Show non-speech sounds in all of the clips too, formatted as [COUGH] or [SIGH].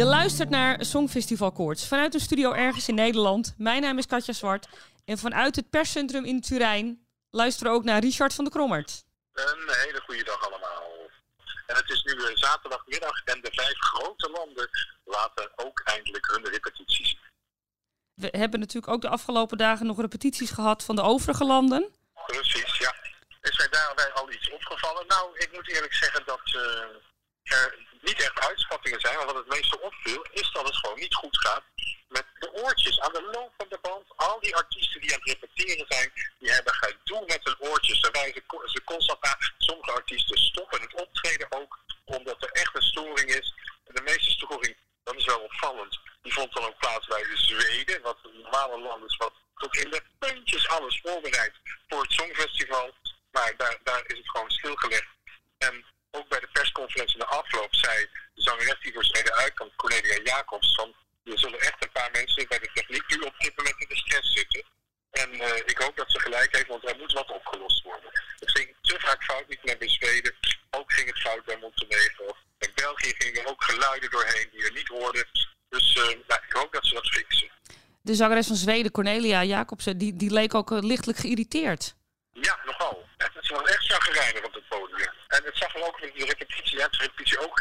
Je luistert naar Songfestival Koorts vanuit een studio ergens in Nederland. Mijn naam is Katja Zwart en vanuit het perscentrum in Turijn luisteren we ook naar Richard van de Krommert. Een hele goede dag allemaal. En het is nu eh, zaterdagmiddag en de vijf grote landen laten ook eindelijk hun repetities. We hebben natuurlijk ook de afgelopen dagen nog repetities gehad van de overige landen. Precies, ja. Is mij daarbij al iets opgevallen? Nou, ik moet eerlijk zeggen dat uh, er niet echt uitschattingen zijn. Maar wat het meeste opviel, is dat het gewoon niet goed gaat met de oortjes. Aan de lopende band, al die artiesten die aan het repeteren zijn, die hebben gedoe met hun oortjes. Ze ze constant aan. Sommige artiesten stoppen het optreden ook, omdat er echt een storing is. En de meeste storing, dat is wel opvallend, die vond dan ook plaats bij de Zweden. Wat een normale land is, wat tot in de puntjes alles voorbereidt voor het Songfestival. Maar daar, daar is het gewoon stilgelegd. En ook bij de in de afloop zei de zangeres die voor Zweden uitkomt, Cornelia Jacobs, van er zullen echt een paar mensen bij de techniek nu op dit moment in de stress zitten. En uh, ik hoop dat ze gelijk heeft, want er moet wat opgelost worden. Het ging te vaak fout, niet alleen bij Zweden, ook ging het fout bij Montenegro. In België gingen er ook geluiden doorheen die we niet hoorden. Dus nou, ik hoop dat ze dat fixen. De zangeres van Zweden, Cornelia Jacobsen, die, die leek ook lichtelijk geïrriteerd. Ja, nogal. Het was echt chagrijnig op het podium. En het zag er ook in de repetitie, je hebt de repetitie ook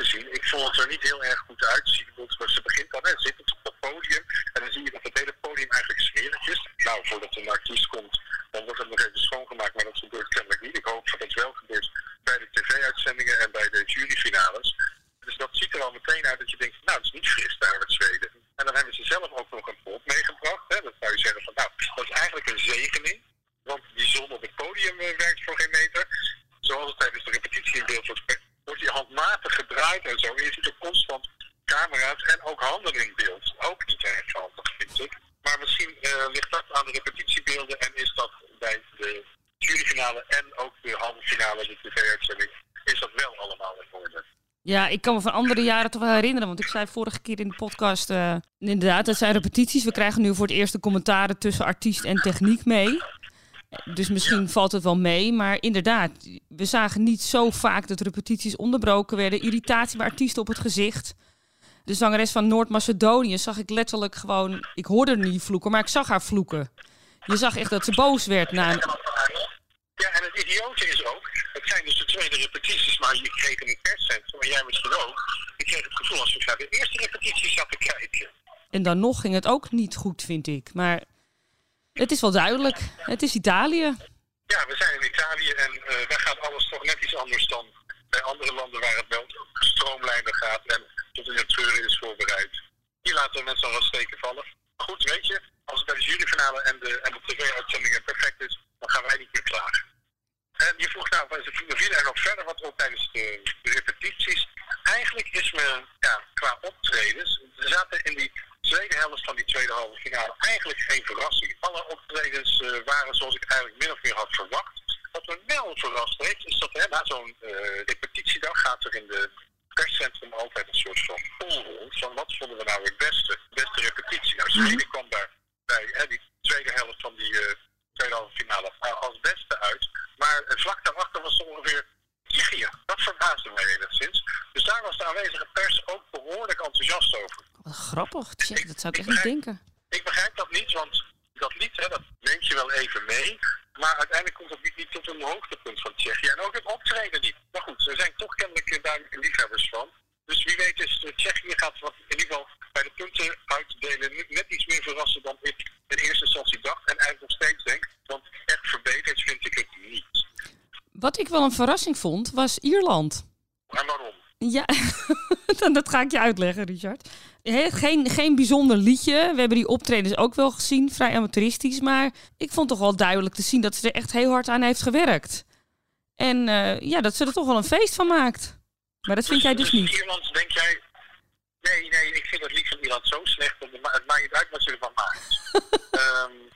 het er niet heel erg goed uitzien. Want ze begint dan, hè, zit op het podium. En dan zie je dat het hele podium eigenlijk smerig is. Nou, voordat een artiest komt, dan wordt het nog even schoongemaakt. Maar dat gebeurt kennelijk niet. Ik hoop dat het wel gebeurt bij de tv-uitzendingen en bij de juryfinales. Dus dat ziet er al meteen uit dat je denkt, nou, het is niet fris daar met Zweden. En dan hebben ze zelf ook nog een pop meegebracht. Hè. Dat zou je zeggen van, nou, dat is eigenlijk een zegening. Want die zon op het podium werkt voor geen meter. Zoals het tijdens de repetitie in beeld wordt, wordt die handmatig gedraaid en zo. En je ziet er constant camera's en ook handen in beeld. Ook niet erg handig, vind ik. Maar misschien uh, ligt dat aan de repetitiebeelden en is dat bij de juryfinale en ook de halve finale, de tv-uitzending, is dat wel allemaal in orde. Ja, ik kan me van andere jaren toch wel herinneren. Want ik zei vorige keer in de podcast, uh, inderdaad, dat zijn repetities. We krijgen nu voor het eerst de commentaren tussen artiest en techniek mee. Dus misschien valt het wel mee. Maar inderdaad, we zagen niet zo vaak dat repetities onderbroken werden. Irritatie bij artiesten op het gezicht. De zangeres van Noord-Macedonië zag ik letterlijk gewoon... Ik hoorde er niet vloeken, maar ik zag haar vloeken. Je zag echt dat ze boos werd na een... Ja, en het idiote is ook... Het zijn dus de tweede repetities, maar je kreeg een perscentrum. En jij misschien ook. Ik kreeg het gevoel alsof ik naar de eerste repetitie zat te kijken. En dan nog ging het ook niet goed, vind ik. Maar het is wel duidelijk. Het is Italië. Ja, we zijn in Italië en uh, daar gaat alles toch net iets anders dan bij andere landen waar het wel stroomlijnen gaat en tot in het treuren is voorbereid. Hier laten mensen al wat steken vallen. Maar goed, weet je, als het bij de juryfinale en de, en de tv-uitzendingen perfect is, dan gaan wij niet meer klagen. En je vroeg nou, viel er nog verder wat op tijdens de, repetities? Eigenlijk is me, ja, qua optredens, we zaten in die tweede helft van die tweede halve finale eigenlijk geen verrassing. Alle optredens uh, waren zoals ik eigenlijk min of meer had verwacht. Wat me wel verrast heeft, is dat hè, na zo'n uh, repetitiedag gaat er in de perscentrum altijd een soort van poll rond. Van wat vonden we nou het beste, beste repetitie? Nou, Zweden kwam daar bij hè, die tweede helft van die uh, tweede halve finale als beste uit. Maar vlak daarachter was het ongeveer Tsjechië. Dat verbaasde mij enigszins. Dus daar was de aanwezige pers ook behoorlijk enthousiast over. Wat grappig, Tjech, dat zou ik, ik echt niet denken. Ik begrijp dat niet, want dat lied, hè, dat neemt je wel even mee. Maar uiteindelijk komt dat lied niet tot een hoogtepunt van Tsjechië. En ook het optreden niet. Maar goed, er zijn toch kennelijk duidelijke liefhebbers van. Dus wie weet is Tsjechië gaat wat in ieder geval bij de punten uitdelen net iets meer verrassen dan ik in eerste instantie dacht. En eigenlijk nog steeds denk. Want echt verbeterd vind ik het niet. Wat ik wel een verrassing vond, was Ierland. En waarom? Ja, [LAUGHS] dat, ga ik je uitleggen, Richard. He, geen, geen bijzonder liedje. We hebben die optredens ook wel gezien, vrij amateuristisch. Maar ik vond toch wel duidelijk te zien dat ze er echt heel hard aan heeft gewerkt. En uh, ja, dat ze er toch wel een feest van maakt. Maar dat vind jij dus niet. Ierland, denk jij... Nee, nee, ik vind dat lied van Ierland zo slecht. Het maakt niet uit wat ze ervan maakt. um,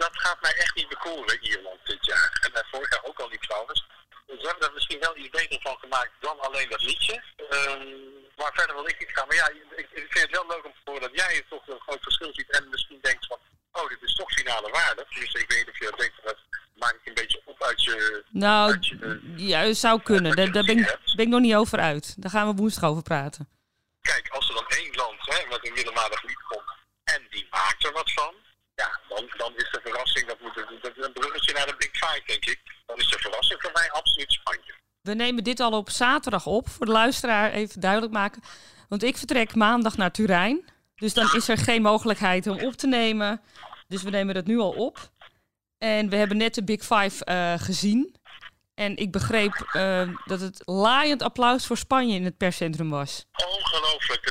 dat gaat mij echt niet bekoren, Ierland, dit jaar. En uh, vorig jaar ook al niet trouwens. Ze hebben er misschien wel iets beter van gemaakt dan alleen dat liedje. Um, maar verder wil ik niet gaan. Maar ja, ik, ik, vind het wel leuk om te horen dat jij toch een groot verschil ziet. En misschien denkt van, oh, dit is toch finale waarde. Dus ik weet niet of je dat denkt, dat maak ik een beetje op uit je... Nou, uit je, ja, zou kunnen. Daar, daar ben, ik, ben ik nog niet over uit. Daar gaan we woensdag over praten. Kijk, als er dan één land hè, met een middelmatig lied komt en die maakt er wat van ja, dan, dan is de verrassing, dat moet een bruggetje naar de Big Five, denk ik. Dan is de verrassing voor mij absoluut Spanje. We nemen dit al op zaterdag op, voor de luisteraar even duidelijk maken. Want ik vertrek maandag naar Turijn. Dus dan is er geen mogelijkheid om op te nemen. Dus we nemen dat nu al op. En we hebben net de Big Five uh, gezien. En ik begreep uh, dat het laaiend applaus voor Spanje in het perscentrum was. Ongelooflijk.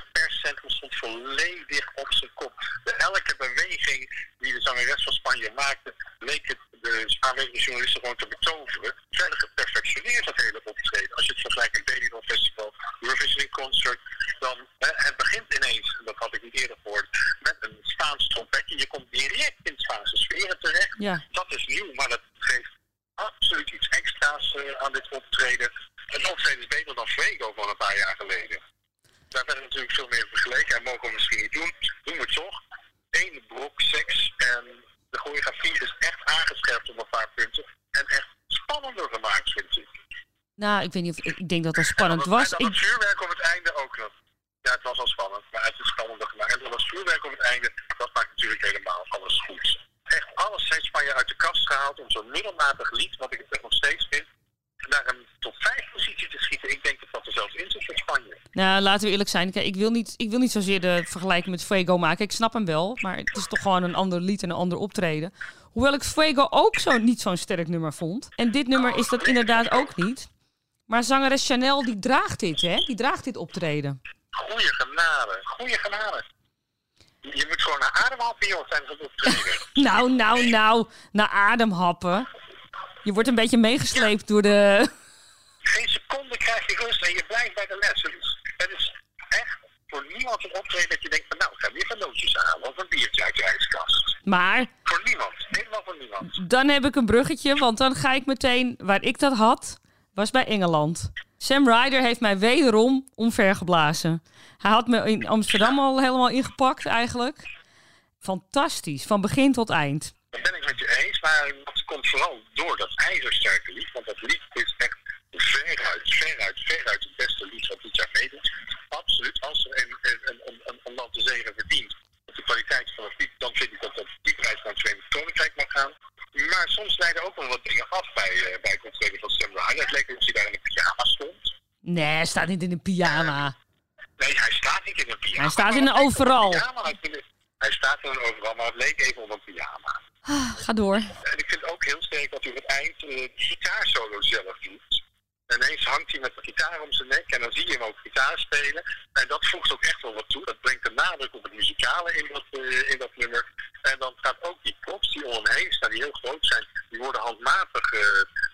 Volledig op zijn kop. De elke beweging die de zangeres van Spanje maakte, leek het de aanwezige journalisten gewoon te betoveren. Verder geperfectioneerd dat hele optreden. Als je het vergelijkt met Benidorm Festival, Eurovision Concert, dan hè, het begint ineens, dat had ik niet eerder gehoord, met een Spaans trompetje. Je komt direct in Spaanse sferen terecht. Ja. Dat is nieuw, maar dat geeft absoluut iets extra's uh, aan dit optreden. Het optreden is beter dan Fuego van een paar jaar geleden. Natuurlijk veel meer vergeleken en mogen we misschien niet doen. Doen we het toch. Eén brok seks en de choreografie is echt aangescherpt op een paar punten. En echt spannender gemaakt, vind ik. Nou, ik weet niet of ik denk dat dat spannend en was. En het vuurwerk op het einde ook nog. Ja, het was al spannend, maar het is spannender gemaakt. En dat vuurwerk op het einde, dat maakt natuurlijk helemaal alles goed echt alles heeft Spanje uit de kast gehaald om zo'n middelmatig lied, wat ik het nog steeds vind, naar een top 5 positie te schieten. Ik denk dat dat er zelfs in zit voor Nou, laten we eerlijk zijn. Kijk, ik, wil niet, ik wil niet zozeer de vergelijking met Fuego maken. Ik snap hem wel, maar het is toch gewoon een ander lied en een ander optreden. Hoewel ik Fuego ook zo, niet zo'n sterk nummer vond. En dit nummer is dat inderdaad ook niet. Maar zangeres Chanel, die draagt dit, hè? Die draagt dit optreden. Goeie genade, goeie genade. Je moet gewoon naar ademhappen, joh, tijdens het optreden. [LAUGHS] nou, nou, nou, naar ademhappen. Je wordt een beetje meegesleept door de... Geen seconde krijg je rust en je blijft bij de les. Het is, het is echt voor niemand een optreden dat je denkt van nou, ga weer van nootjes halen of een biertje uit je ijskast. Maar... Voor niemand, helemaal voor niemand. Dan heb ik een bruggetje, want dan ga ik meteen, waar ik dat had, was bij Engeland. Sam Ryder heeft mij wederom omvergeblazen. Hij had me in Amsterdam al helemaal ingepakt eigenlijk. Fantastisch, van begin tot eind. Dat ben ik met je eens, maar het komt vooral door dat ijzersterke lied. Want dat lied is echt veruit, veruit, veruit het beste lied wat dit jaar meedoet. Absoluut, als er een, een, een, een land de zegen verdient op de kwaliteit van het lied, dan vind ik dat dat die prijs naar het Verenigd Koninkrijk mag gaan. Maar soms leiden ook wel wat dingen af bij, uh, bij het van Sam. Het leek alsof hij daar in een pyjama stond. Nee, hij staat niet in een pyjama. Nee, hij staat niet in een pyjama. Hij staat in een overal. Hij staat in een overal, maar het leek even op een pyjama. Ah, ga door. En ik vind ook heel sterk dat op het eind uh, de gitaarsolo zelf doet. En ineens hangt hij met de gitaar om zijn nek en dan zie je hem ook gitaar spelen. En dat voegt ook echt wel wat toe. Dat brengt de nadruk op het muzikale in dat, uh, in dat nummer. En dan gaat ook die props die om hem heen staan, die heel groot zijn, die worden handmatig uh,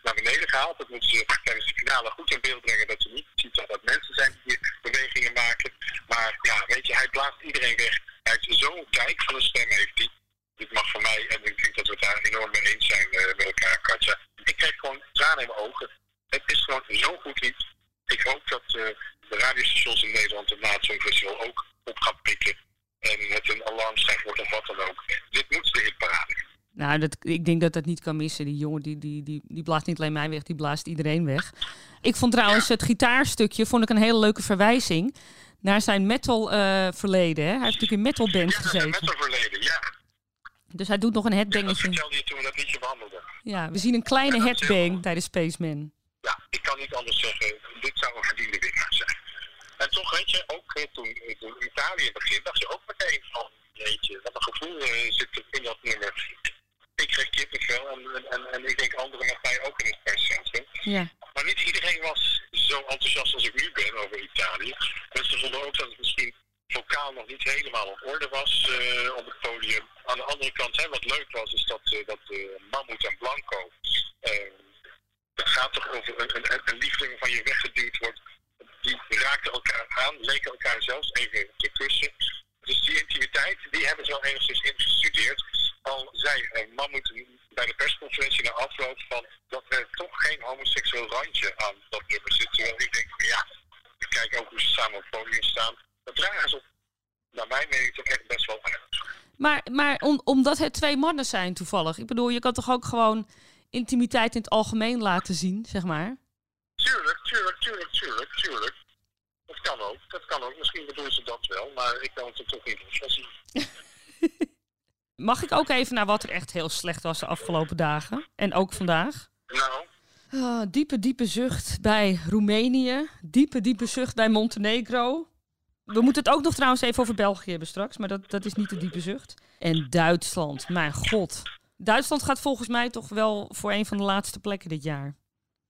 naar beneden gehaald. Dat moeten ze tijdens de finale goed in beeld brengen, dat ze niet ziet dat dat mensen zijn die bewegingen maken. Maar ja, weet je, hij blaast iedereen weg. Hij heeft zo'n kijk van een stem, heeft hij. Dit mag van mij, en ik denk dat we het daar enorm mee eens zijn uh, met elkaar, Katja. Ik krijg gewoon tranen in mijn ogen. Het is gewoon zo'n goed lied. Ik hoop dat uh, de radiostations in Nederland het na het Songfestival ook op gaan pikken. En met een alarmschijf wordt of wat dan ook. Dit moet de hitparade. Nou, dat, ik denk dat dat niet kan missen. Die jongen die, die, die, die blaast niet alleen mij weg, die blaast iedereen weg. Ik vond trouwens het gitaarstukje vond ik een hele leuke verwijzing naar zijn metal uh, verleden. Hè? Hij heeft natuurlijk in metal bands gezeten. Metal verleden, ja. Dus hij doet nog een headbangetje. Ja, dat vertelde je toen we dat liedje behandelden. Ja, we zien een kleine headbang tijdens Spaceman. Ja, ik kan niet anders zeggen. Dit zou een verdiende winnaar zijn. En toch, weet je, ook toen, toen Italië begint, dacht je ook meteen van, weet je, wat een gevoel uh, zit er in dat nummer. Ik kreeg kippenvel en, en, en ik denk anderen met mij ook in het perscentrum. Ja. Maar niet iedereen was zo enthousiast als ik nu ben over Italië. Mensen vocaal nog niet helemaal op orde was eh, op het podium. Aan de andere kant, hè, wat leuk was, is dat, uh, dat uh, Mammoet en Blanco. het gaat toch over een, een, een liefde van je weggeduwd wordt. Die raakten elkaar aan, leken elkaar zelfs even te kussen. Dus die intimiteit, die hebben ze wel enigszins ingestudeerd. Mammoet bij de persconferentie na afloop van dat er toch geen homoseksueel randje aan dat nummer zit. Terwijl ik denk van ja, ik kijk ook hoe ze samen op het podium staan. Dat dragen ze op, naar mijn mening, toch echt best wel uit. Maar, maar om, omdat het twee mannen zijn toevallig. Ik bedoel, je kan toch ook gewoon intimiteit in het algemeen laten zien, zeg maar? Tuurlijk, tuurlijk, tuurlijk, tuurlijk, tuurlijk. Dat kan ook, dat kan ook. Misschien bedoelen ze dat wel, maar ik kan het er toch niet zien. [LAUGHS] Mag ik ook even naar wat er echt heel slecht was de afgelopen dagen? En ook vandaag? Nou? Oh, diepe, diepe zucht bij Roemenië. Diepe, diepe zucht bij Montenegro. We moeten het ook nog trouwens even over België hebben straks, maar dat, dat is niet de diepe zucht. En Duitsland, mijn god. Duitsland gaat volgens mij toch wel voor een van de laatste plekken dit jaar.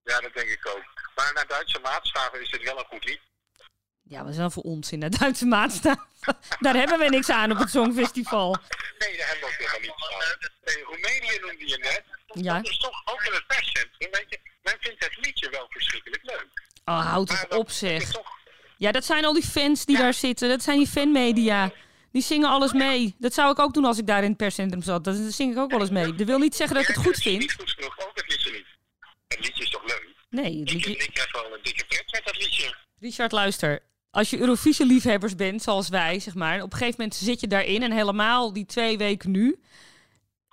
Ja, dat denk ik ook. Maar naar Duitse maatstaven is het wel een goed lied. Ja, wat is dan voor onzin naar Duitse maatstaven? [LAUGHS] daar hebben we niks aan op het Songfestival. Nee, daar hebben we ook helemaal niets aan. Nee, Roemenië noemde je net. Ja. Dat is toch ook in het perscentrum, weet je. Men vindt het liedje wel verschrikkelijk leuk. Oh, houd toch op zeg. Ja, dat zijn al die fans die daar zitten. Dat zijn die fanmedia. Die zingen alles mee. Dat zou ik ook doen als ik daar in het perscentrum zat. Dat zing ik ook wel eens mee. Dat wil niet zeggen dat ik het goed vind. Niet goed genoeg, ook het liedje niet. Het liedje is toch leuk? Nee, het liedje... Ik, ik heb wel een dikke pret met dat liedje. Richard, luister. Als je Eurovisie-liefhebbers bent, zoals wij, zeg maar. Op een gegeven moment zit je daarin. En helemaal die twee weken nu.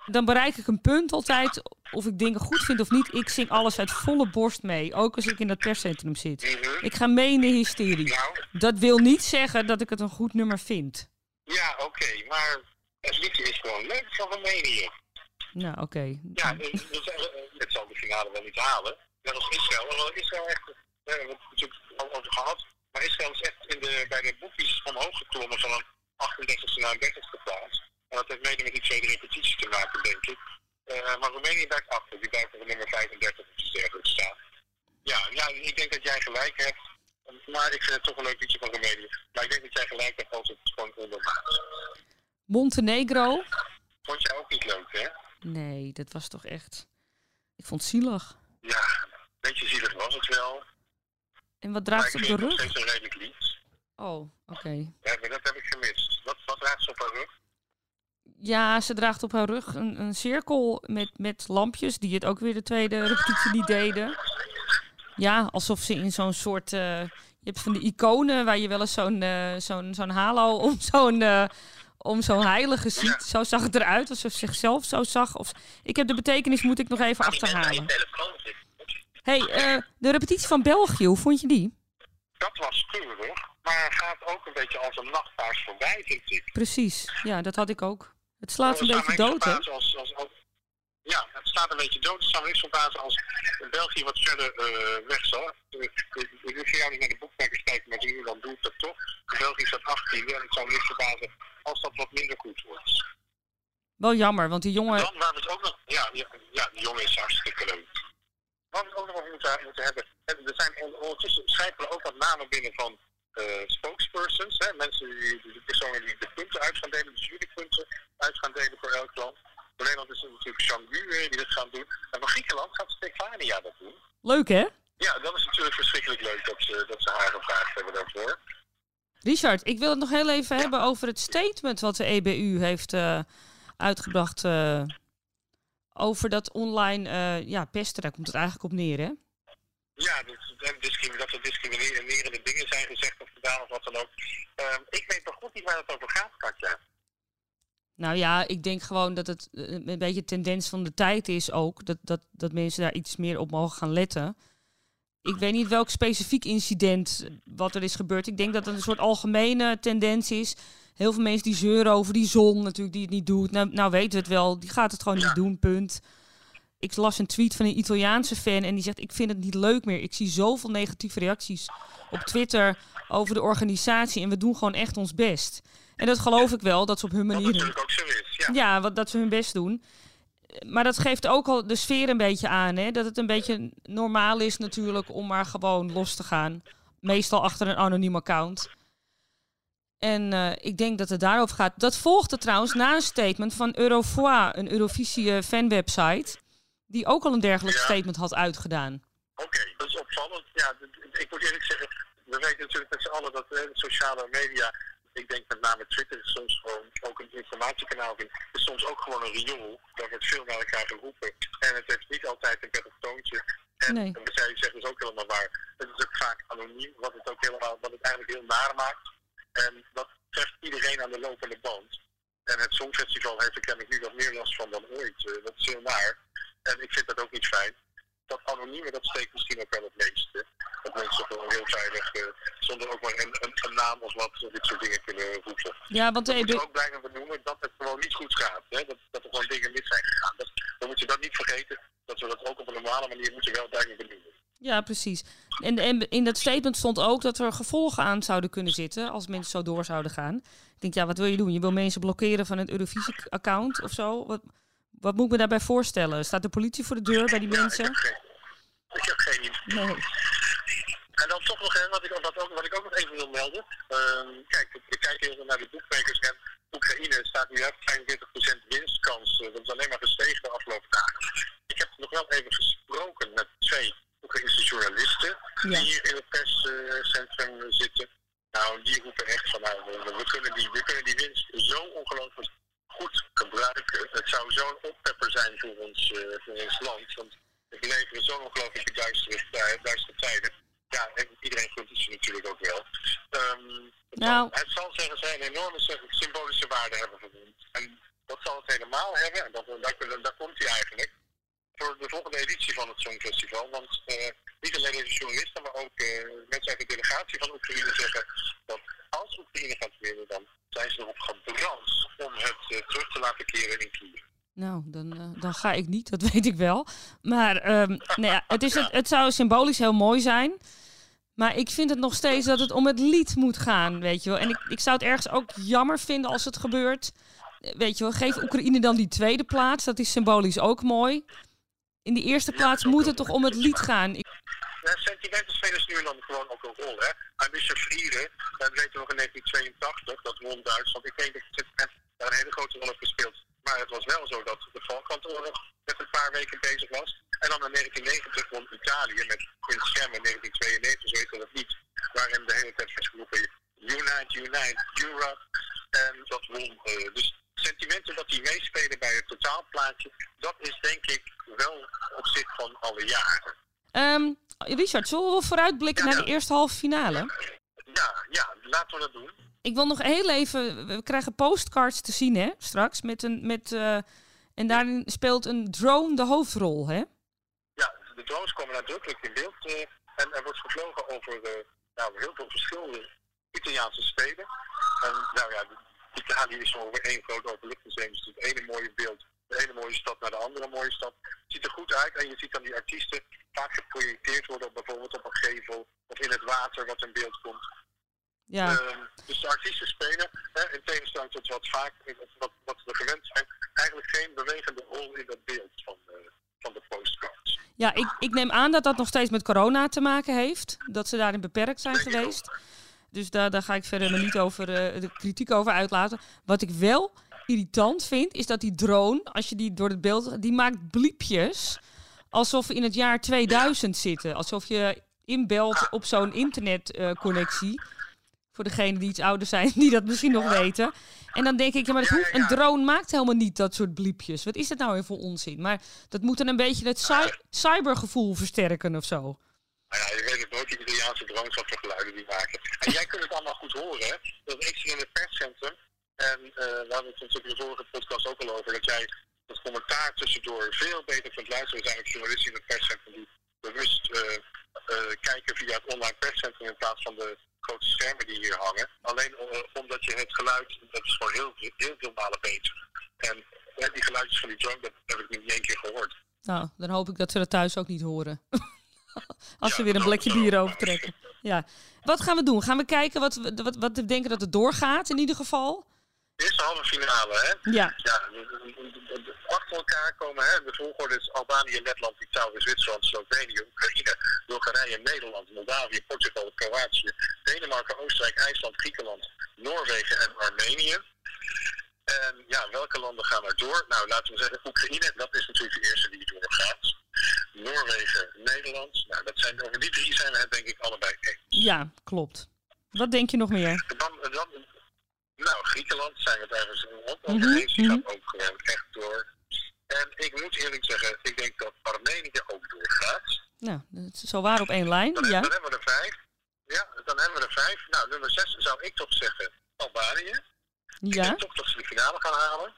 Dan bereik ik een punt altijd. Of ik dingen goed vind of niet. Ik zing alles uit volle borst mee. Ook als ik in dat perscentrum zit. Mhm. Ik ga mee in de hysterie. Nou, Dat wil niet zeggen dat ik het een goed nummer vind. ja, oké. maar het liedje is gewoon leuk van Roemenië. Nou, oké. Ja, dus, dus, eh, het zal de finale wel niet halen. Net als Israël. Wel Israël echt, eh, we hebben het natuurlijk al over gehad. Maar Israël is echt in de, bij de boekjes omhoog geklommen van een 38e naar een 30e plaats. En dat heeft mede met die tweede repetitie te maken, denk ik. Eh, maar Roemenië blijft achter. Die blijft op nummer 35 of iets dergelijks staan. Ja, ja, ik denk dat jij gelijk hebt. Maar ik vind het toch een leuk liedje van Roemenië. Maar ik denk dat jij gelijk hebt als het gewoon ondermaat. Montenegro? Vond jij ook niet leuk, hè? Nee, dat was toch echt... Ik vond het zielig. Ja, een beetje zielig was het wel. En wat draagt ik ze op de rug? een redelijk. Oh, oké. Ja, maar dat heb ik gemist. Wat, wat draagt ze op haar rug? Ja, ze draagt op haar rug een, een cirkel met, met lampjes, die het ook weer de tweede repetitie niet deden. Ja, alsof ze in zo'n soort... eh, je hebt van de iconen waar je wel eens zo'n eh, zo'n zo'n halo om zo'n eh, om zo'n heilige ziet. Zo zag het eruit, alsof ze zichzelf zo zag. Of, ik heb de betekenis, moet ik nog even achterhalen. telefoon zit. Hey, eh, de repetitie van België, hoe vond je die? Dat was keurig, maar gaat ook een beetje als een nachtpaars voorbij, vind ik. Precies, ja, dat had ik ook. Het slaat een beetje zou dood, hè? niks verbazen Als, als, als, ja, het staat een beetje dood. Het zou me niks verbazen als België wat verder eh, weg zal. Eh, Ik ik hoef jou niet naar de boekmakers kijken, maar nu dan doe ik dat toch. België staat 18 en het zou me niks verbazen als dat wat minder goed wordt. Wel jammer, want die jongen... Dan waar we het ook nog... Ja, ja, ja die jongen is hartstikke leuk. Waar we ook nog moeten, moeten hebben... En Er zijn on- ondertussen schijpelen ook wat namen binnen van eh, spokespersons. Hè? Mensen die, de personen die de punten uit gaan delen, de jurypunten uit gaan delen voor elk land. Voor Nederland is het natuurlijk Jean-Gu eh, die dat gaan doen. En van Griekenland gaat Stefania dat doen. Leuk, hè? Ja, dat is natuurlijk verschrikkelijk leuk dat ze, dat ze haar gevraagd hebben daarvoor. Richard, ik wil het nog heel even hebben over het statement wat de EBU heeft eh, uitgebracht over dat online eh, ja, pesten. Daar komt het eigenlijk op neer, hè? Ja, dat, dat, er discriminerende dingen zijn gezegd of gedaan of wat dan ook. Ehm, ik weet nog goed niet waar het over gaat, Katja. Nou ja, ik denk gewoon dat het eh, een beetje tendens van de tijd is ook. Dat, dat, dat mensen daar iets meer op mogen gaan letten. Ik weet niet welk specifiek incident wat er is gebeurd. Ik denk dat het een soort algemene tendens is. Heel veel mensen die zeuren over die zon natuurlijk die het niet doet. Nou, nou weten we het wel. Die gaat het gewoon Ja. niet doen, punt. Ik las een tweet van een Italiaanse fan en die zegt... ik vind het niet leuk meer. Ik zie zoveel negatieve reacties op Twitter over de organisatie... en we doen gewoon echt ons best. En dat geloof ik wel, dat ze op hun manier... natuurlijk ook zo is. Ja. Ja, wat, dat ze hun best doen. Maar dat geeft ook al de sfeer een beetje aan. Hè? Dat het een beetje normaal is natuurlijk om maar gewoon los te gaan. Meestal achter een anoniem account. En eh, ik denk dat het daarover gaat. Dat volgde trouwens na een statement van Eurofois, een Eurovisie fanwebsite, die ook al een dergelijk Ja. statement had uitgedaan. Oké, dat is opvallend. Ja, ik moet eerlijk zeggen, we weten natuurlijk met z'n allen dat eh, de sociale media, ik denk met name Twitter, is soms gewoon ook een informatiekanaal is soms ook gewoon een riool. Daar wordt veel naar elkaar geroepen. En het heeft niet altijd een prettig toontje. En Nee. wat jij zegt is ook helemaal waar. Het is ook vaak anoniem, wat het ook helemaal, wat het eigenlijk heel naar maakt. En dat treft iedereen aan de lopende band. En het Songfestival heeft er kennelijk nu wat meer last van dan ooit. Eh, dat is heel naar. En ik vind dat ook niet fijn dat anonieme, dat steekt misschien ook wel het meeste. Dat mensen gewoon heel veilig, eh, zonder ook maar een, een, een naam of wat, dit soort dingen kunnen roepen. Ja, want We eh, moeten de- ook blijven benoemen dat het gewoon niet goed gaat. Hè? Dat, dat er gewoon dingen mis zijn gegaan. Dat, dan moet je dat niet vergeten, dat we dat ook op een normale manier moeten wel blijven benoemen. Ja, precies. En, en in dat statement stond ook dat er gevolgen aan zouden kunnen zitten als mensen zo door zouden gaan. Ik denk, ja, wat wil je doen? Je wil mensen blokkeren van het Eurovisie-account of zo? Wat, wat moet ik me daarbij voorstellen? Staat de politie voor de deur bij die mensen? ik heb geen idee. Nee. En dan toch nog, hè, wat, ik, wat, ook, wat ik ook nog even wil melden. Ehm, kijk, we kijken heel veel naar de boekmakers en Oekraïne staat nu op 45% winstkans. Eh, dat is alleen maar gestegen de afgelopen dagen. Ik heb nog wel even gesproken met twee Oekraïnse journalisten Ja. die hier in het perscentrum eh, zitten. Nou, die roepen echt van, nou, we, kunnen die, we kunnen die winst zo ongelooflijk goed gebruiken. Het zou zo'n oppepper zijn voor ons, eh, voor ons land. Want we leveren zo'n ongelooflijke duistere, duistere tijden. Ja, en iedereen gunt het ze natuurlijk ook wel. Ehm, het Nou. zal- het zal zeggen zij een enorme sy- symbolische waarde hebben voor ons. En dat zal het helemaal hebben, en dat, daar, daar komt hij eigenlijk, voor de volgende editie van het Songfestival. Want eh, niet alleen deze journalisten, maar ook eh, mensen uit de delegatie van Oekraïne zeggen dat als Oekraïne gaat winnen, dan zijn ze erop gebrand om het eh, terug te laten keren in Kiev. Nou, dan, dan ga ik niet, dat [LAUGHS] weet ik wel. Maar ehm, nou ja, het, is het, zou symbolisch heel mooi zijn. Maar ik vind het nog steeds dat het om het lied moet gaan, weet je wel. En ik, ik zou het ergens ook jammer vinden als het gebeurt. Weet je wel, geef Oekraïne dan die tweede plaats. Dat is symbolisch ook mooi. In die eerste plaats moet het toch om het lied gaan. Ja, sentimenten spelen nu en dan gewoon ook een rol. Hè? Maar Mr. Frieren, dat weten we nog in 1982, dat won Duitsland. Ik denk dat het daar een hele grote rol heeft gespeeld. Maar het was wel zo dat de Falklandoorlog met een paar weken bezig was. En dan in 1990 won Italië met in het scherm in 1992, zo heet dat niet. Waarin de hele tijd werd geroepen, Unite, Unite, Europe. En dat won. eh, dus sentimenten dat die meespelen bij het totaalplaatje, dat is denk ik van alle jaren. Ehm, Richard, zullen we vooruitblikken Ja, naar ja. de eerste halve finale? Ja, ja, laten we dat doen. Ik wil nog heel even. We krijgen postcards te zien, hè? Straks. Met een, met, eh, en daarin speelt een drone de hoofdrol, hè? Ja, de drones komen nadrukkelijk in beeld. eh, en er wordt gevlogen over nou, heel veel verschillende Italiaanse steden. En nou ja, Italië is over één groot openluchtmuseum. Dus het ene mooie beeld, de ene mooie stad naar de andere mooie stad. Het ziet er goed uit en je ziet dan die artiesten vaak geprojecteerd worden op bijvoorbeeld op een gevel of in het water wat in beeld komt. Ja. Ehm, dus de artiesten spelen, hè, in tegenstelling tot wat vaak wat, wat we gewend zijn, eigenlijk geen bewegende rol in dat beeld van, eh, van de postcards. Ja, ik, ik neem aan dat dat nog steeds met corona te maken heeft. Dat ze daarin beperkt zijn Denk geweest. Dus daar, daar ga ik verder me niet over eh, de kritiek over uitlaten. Wat ik wel irritant vind, is dat die drone, als je die door het beeld, die maakt bliepjes. Alsof we in het jaar 2000 zitten. Alsof je inbelt op zo'n internetconnectie. Voor degenen die iets ouder zijn, [LAUGHS] die dat misschien nog weten. En dan denk ik, ja, maar hoeft, een drone maakt helemaal niet dat soort bliepjes. Wat is dat nou weer voor onzin? Maar dat moet dan een beetje het cy- cybergevoel versterken of zo. Nou ja, je weet het nooit, die Italiaanse drones wat voor geluiden die maken. En jij kunt het allemaal goed horen, hè? Dat ik zit in het perscentrum. En eh, we hadden het natuurlijk in de vorige podcast ook al over. Dat jij het commentaar tussendoor veel beter kunt luisteren. Er zijn ook journalisten in het perscentrum die bewust eh, eh, kijken via het online perscentrum in plaats van de grote schermen die hier hangen. Alleen eh, omdat je het geluid, dat is gewoon heel, heel veel malen beter. En die geluidjes van die drone, dat heb ik niet één keer gehoord. Nou, dan hoop ik dat ze dat thuis ook niet horen. [LAUGHS] Als Ja, ze weer een dat blikje bier overtrekken. Ja. Wat gaan we doen? Gaan we kijken wat we, wat, wat we denken dat het doorgaat in ieder geval? Eerste halve finale, hè? Ja, Ja, achter elkaar komen, hè? De volgorde is Albanië, Letland, Litouwen, Zwitserland, Slovenië, Oekraïne, Bulgarije, Nederland, Moldavië, Portugal, Kroatië, Denemarken, Oostenrijk, IJsland, Griekenland, Noorwegen en Armenië. En ja, welke landen gaan er door? Nou, laten we zeggen Oekraïne, dat is natuurlijk de eerste die doorgaat. Noorwegen, Nederland. Nou, dat zijn, over die drie zijn we het denk ik allebei eens. ja, klopt. Wat denk je nog meer? Dan, dan, nou, Griekenland zijn we het ergens ook Mhm, over eens. Die mhm. gaat ook gewoon echt door. En ik moet eerlijk zeggen, ik denk dat Armenië ook doorgaat. Nou, dat is zo waar op één lijn. Dan, Ja, dan hebben we er vijf. Ja, dan hebben we er vijf. Nou, nummer zes zou ik toch zeggen Albanië. Ik ja, denk toch dat ze de finale gaan halen.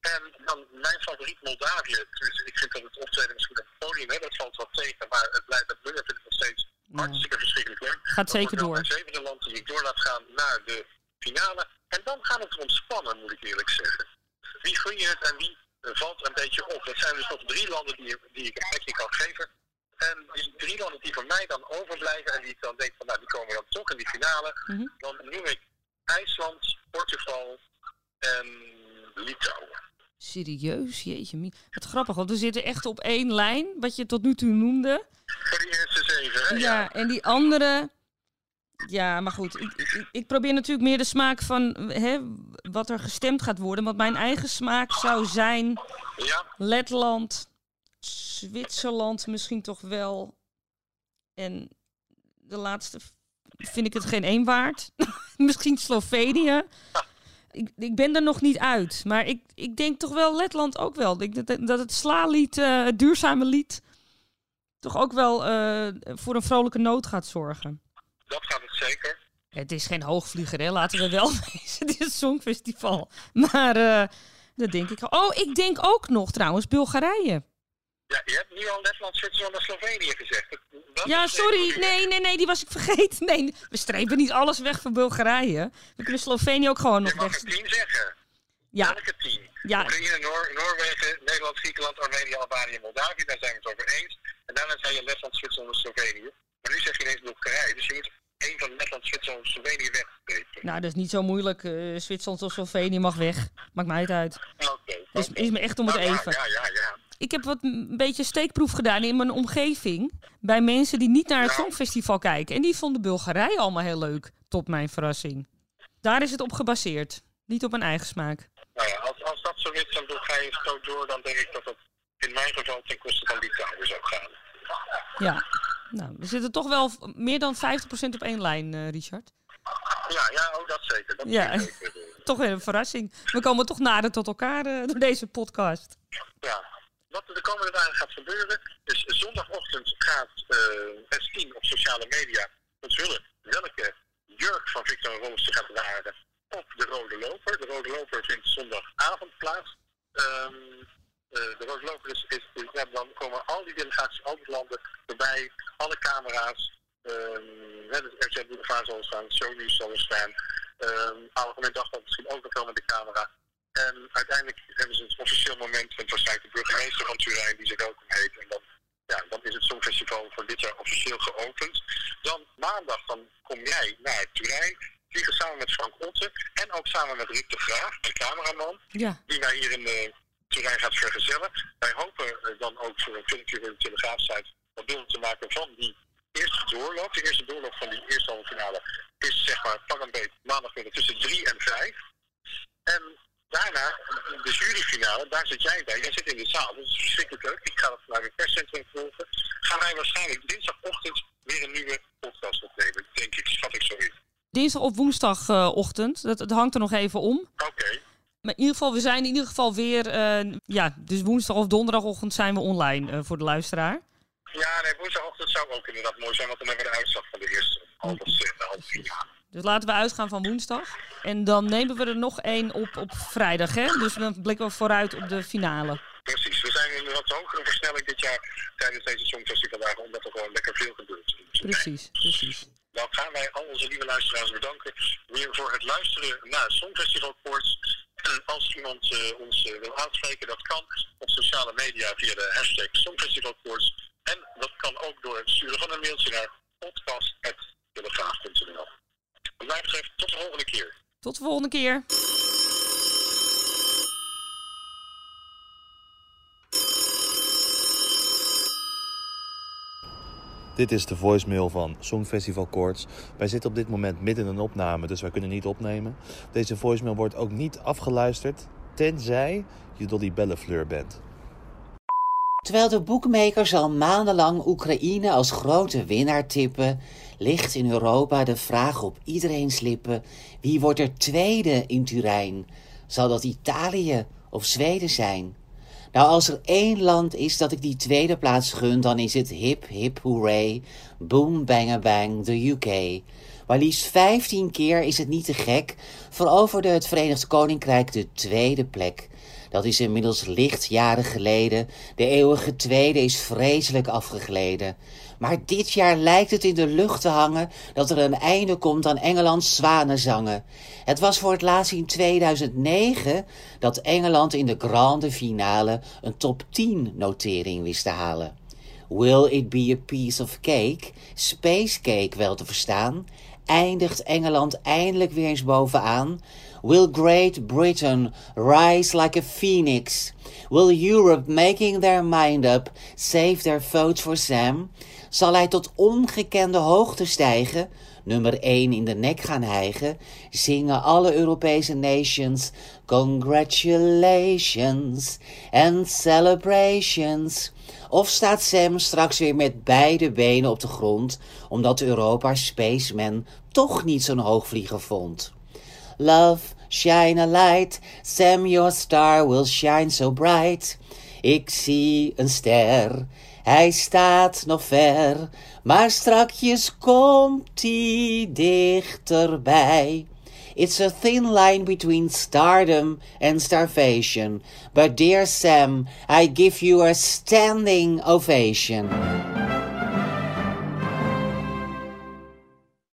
En dan mijn favoriet Moldavië. Tenminste, ik vind dat het optreden misschien op het podium, hè, dat valt wel tegen. Maar het blijft het nummer vind ik nog steeds Nou, hartstikke verschrikkelijk leuk. gaat Dat zeker door. Mijn zevende land die ik door laat gaan naar de finale. En dan gaat het ontspannen, moet ik eerlijk zeggen. Wie gun je het en wie valt een beetje op? Dat zijn dus nog drie landen die, die ik een plekje kan geven. En die drie landen die voor mij dan overblijven en die ik dan denk van nou die komen dan toch in die finale. Mhm. Dan noem ik IJsland, Portugal en Litouwen. Serieus? Jeetje, wat grappig. Want we zitten echt op één lijn, wat je tot nu toe noemde. Voor die eerste zeven, hè? Ja, en die andere... Ja, maar goed. Ik, ik, ik probeer natuurlijk meer de smaak van hè, wat er gestemd gaat worden. Want mijn eigen smaak zou zijn Ja, Letland, Zwitserland misschien toch wel. En de laatste vind ik het geen één waard. [LAUGHS] misschien Slovenië. Ik, ik ben er nog niet uit. Maar ik, ik denk toch wel Letland ook wel. Ik, dat, dat het sla-lied, eh, het duurzame lied, toch ook wel eh, voor een vrolijke noot gaat zorgen. dat gaat het zeker. Het is geen hoogvlieger, hè? laten we wel [LAUGHS] wezen. Het is een songfestival. Maar eh, dat denk ik. Oh, ik denk ook nog trouwens Bulgarije. Ja, je hebt nu al Letland, Zwitserland en Slovenië gezegd. Dat- Ja, sorry. Nee, nee, nee, die was ik vergeten. Nee, we strepen niet alles weg van Bulgarije. We kunnen Slovenië ook gewoon nog Je mag weg. er tien zeggen. Ja, Welke tien? ja, Oekraïne, Noor Noorwegen, Nederland, Griekenland, Armenië, Albanië en Moldavië. Daar zijn we het over eens. En daarna zijn je Letland, Zwitserland en Slovenië. Maar nu zeg je ineens Bulgarije. Dus je moet één van Letland, Zwitserland en Slovenië wegstrepen. nou, dat is niet zo moeilijk. eh, Zwitserland of Slovenië mag weg. Maakt mij het uit. Oké. Is me echt om het Nou, even. Ja, ja, ja. Ik heb wat een beetje steekproef gedaan in mijn omgeving. Bij mensen die niet naar het. Songfestival kijken. En die vonden Bulgarije allemaal heel leuk. Tot mijn verrassing. Daar is het op gebaseerd. Niet op mijn eigen smaak. Nou ja, als, als dat zo is, dan Bulgarije stoot door. Dan denk ik dat dat in mijn geval ten koste van Litouwen zou gaan. Ja. Nou, we zitten toch wel meer dan 50% op één lijn, eh, Richard. Ja, ja, oh, dat zeker. Dat Ja. zeker. [LAUGHS] Toch weer een verrassing. We komen toch nader tot elkaar eh, door deze podcast. Ja. Wat er de komende dagen gaat gebeuren, is zondagochtend gaat eh S10 op sociale media onthullen welke jurk van Victor Roos gaat dragen op de Rode Loper. De Rode Loper vindt zondagavond plaats. Eh, de Rode Loper is, is, is- ja, dan komen al die delegaties, al die landen erbij, alle camera's. Um, de RTL Boulevard zal er staan, Shownews zal er staan. Um, Algemeen Dagblad misschien ook nog wel met de camera. En uiteindelijk hebben ze een officieel moment met waarschijnlijk de burgemeester van Turijn die ze welkom heet. En dan, ja, dan is het Songfestival voor dit jaar officieel geopend. Dan maandag dan kom jij naar Turijn, vliegen samen met Frank Otte en ook samen met Rick de Graaf, de cameraman, Ja, die mij hier in uh, Turijn gaat vergezellen. Wij hopen uh, dan ook voor een filmpje voor de Telegraafsite wat beelden te maken van die eerste doorloop. De eerste doorloop van die eerste halve finale is zeg maar pak een beet maandagmiddag tussen 3 en 5. En daarna, de juryfinale, daar zit jij bij. Jij zit in de zaal, dat is verschrikkelijk leuk. Ik ga dat vanuit het perscentrum volgen. Gaan wij waarschijnlijk dinsdagochtend weer een nieuwe podcast opnemen, denk ik, schat ik zo in. dinsdag of woensdagochtend. Dat, dat hangt er nog even om. Oké. Okay. Maar in ieder geval, we zijn in ieder geval weer... Uh, ja, dus woensdag of donderdagochtend zijn we online uh, voor de luisteraar. Ja, nee, woensdagochtend zou ook inderdaad mooi zijn, want dan hebben we de uitslag van de eerste halve, de halve finale. Dus laten we uitgaan van woensdag. En dan nemen we er nog één op op vrijdag, hè? Dus dan blikken we vooruit op de finale. Precies. We zijn in een wat hogere versnelling dit jaar tijdens deze Songfestivaldagen, omdat er gewoon lekker veel gebeurt. Precies, precies. Dan gaan wij al onze lieve luisteraars bedanken weer voor het luisteren naar Songfestival Koorts. Als iemand uh, ons uh, wil aanspreken, dat kan op sociale media via de hashtag Songfestival Koorts. En dat kan ook door het sturen van een mailtje naar podcast.telegraaf.nl. Wat mij betreft, tot de volgende keer. Tot de volgende keer. Dit is de voicemail van Songfestival Koorts. Wij zitten op dit moment midden in een opname, dus wij kunnen niet opnemen. Deze voicemail wordt ook niet afgeluisterd, tenzij je Dolly Bellefleur bent. Terwijl de boekmakers al maandenlang Oekraïne als grote winnaar tippen, ligt in Europa de vraag op iedereen's lippen: wie wordt er tweede in Turijn? Zal dat Italië of Zweden zijn? Nou, als er één land is dat ik die tweede plaats gun, dan is het hip hip hooray, boom bang bang, de UK. Maar liefst 15 keer is het niet te gek, veroverde het Verenigd Koninkrijk de tweede plek. Dat is inmiddels lichtjaren geleden. De eeuwige tweede is vreselijk afgegleden. Maar dit jaar lijkt het in de lucht te hangen dat er een einde komt aan Engelands zwanenzangen. Het was voor het laatst in 2009 dat Engeland in de grande finale een top 10 notering wist te halen. Will it be a piece of cake? Space cake wel te verstaan. Eindigt Engeland eindelijk weer eens bovenaan? Will Great Britain rise like a phoenix? Will Europe, making their mind up, save their votes for Sam? Zal hij tot ongekende hoogte stijgen? Nummer 1 in de nek gaan hijgen? Zingen alle Europese nations congratulations and celebrations? Of staat Sam straks weer met beide benen op de grond, omdat Europa Spaceman toch niet zo'n hoogvlieger vond? Love, shine a light, Sam, your star will shine so bright. Ik zie een ster, hij staat nog ver, maar strakjes komt hij dichterbij. It's a thin line between stardom and starvation, but dear Sam, I give you a standing ovation.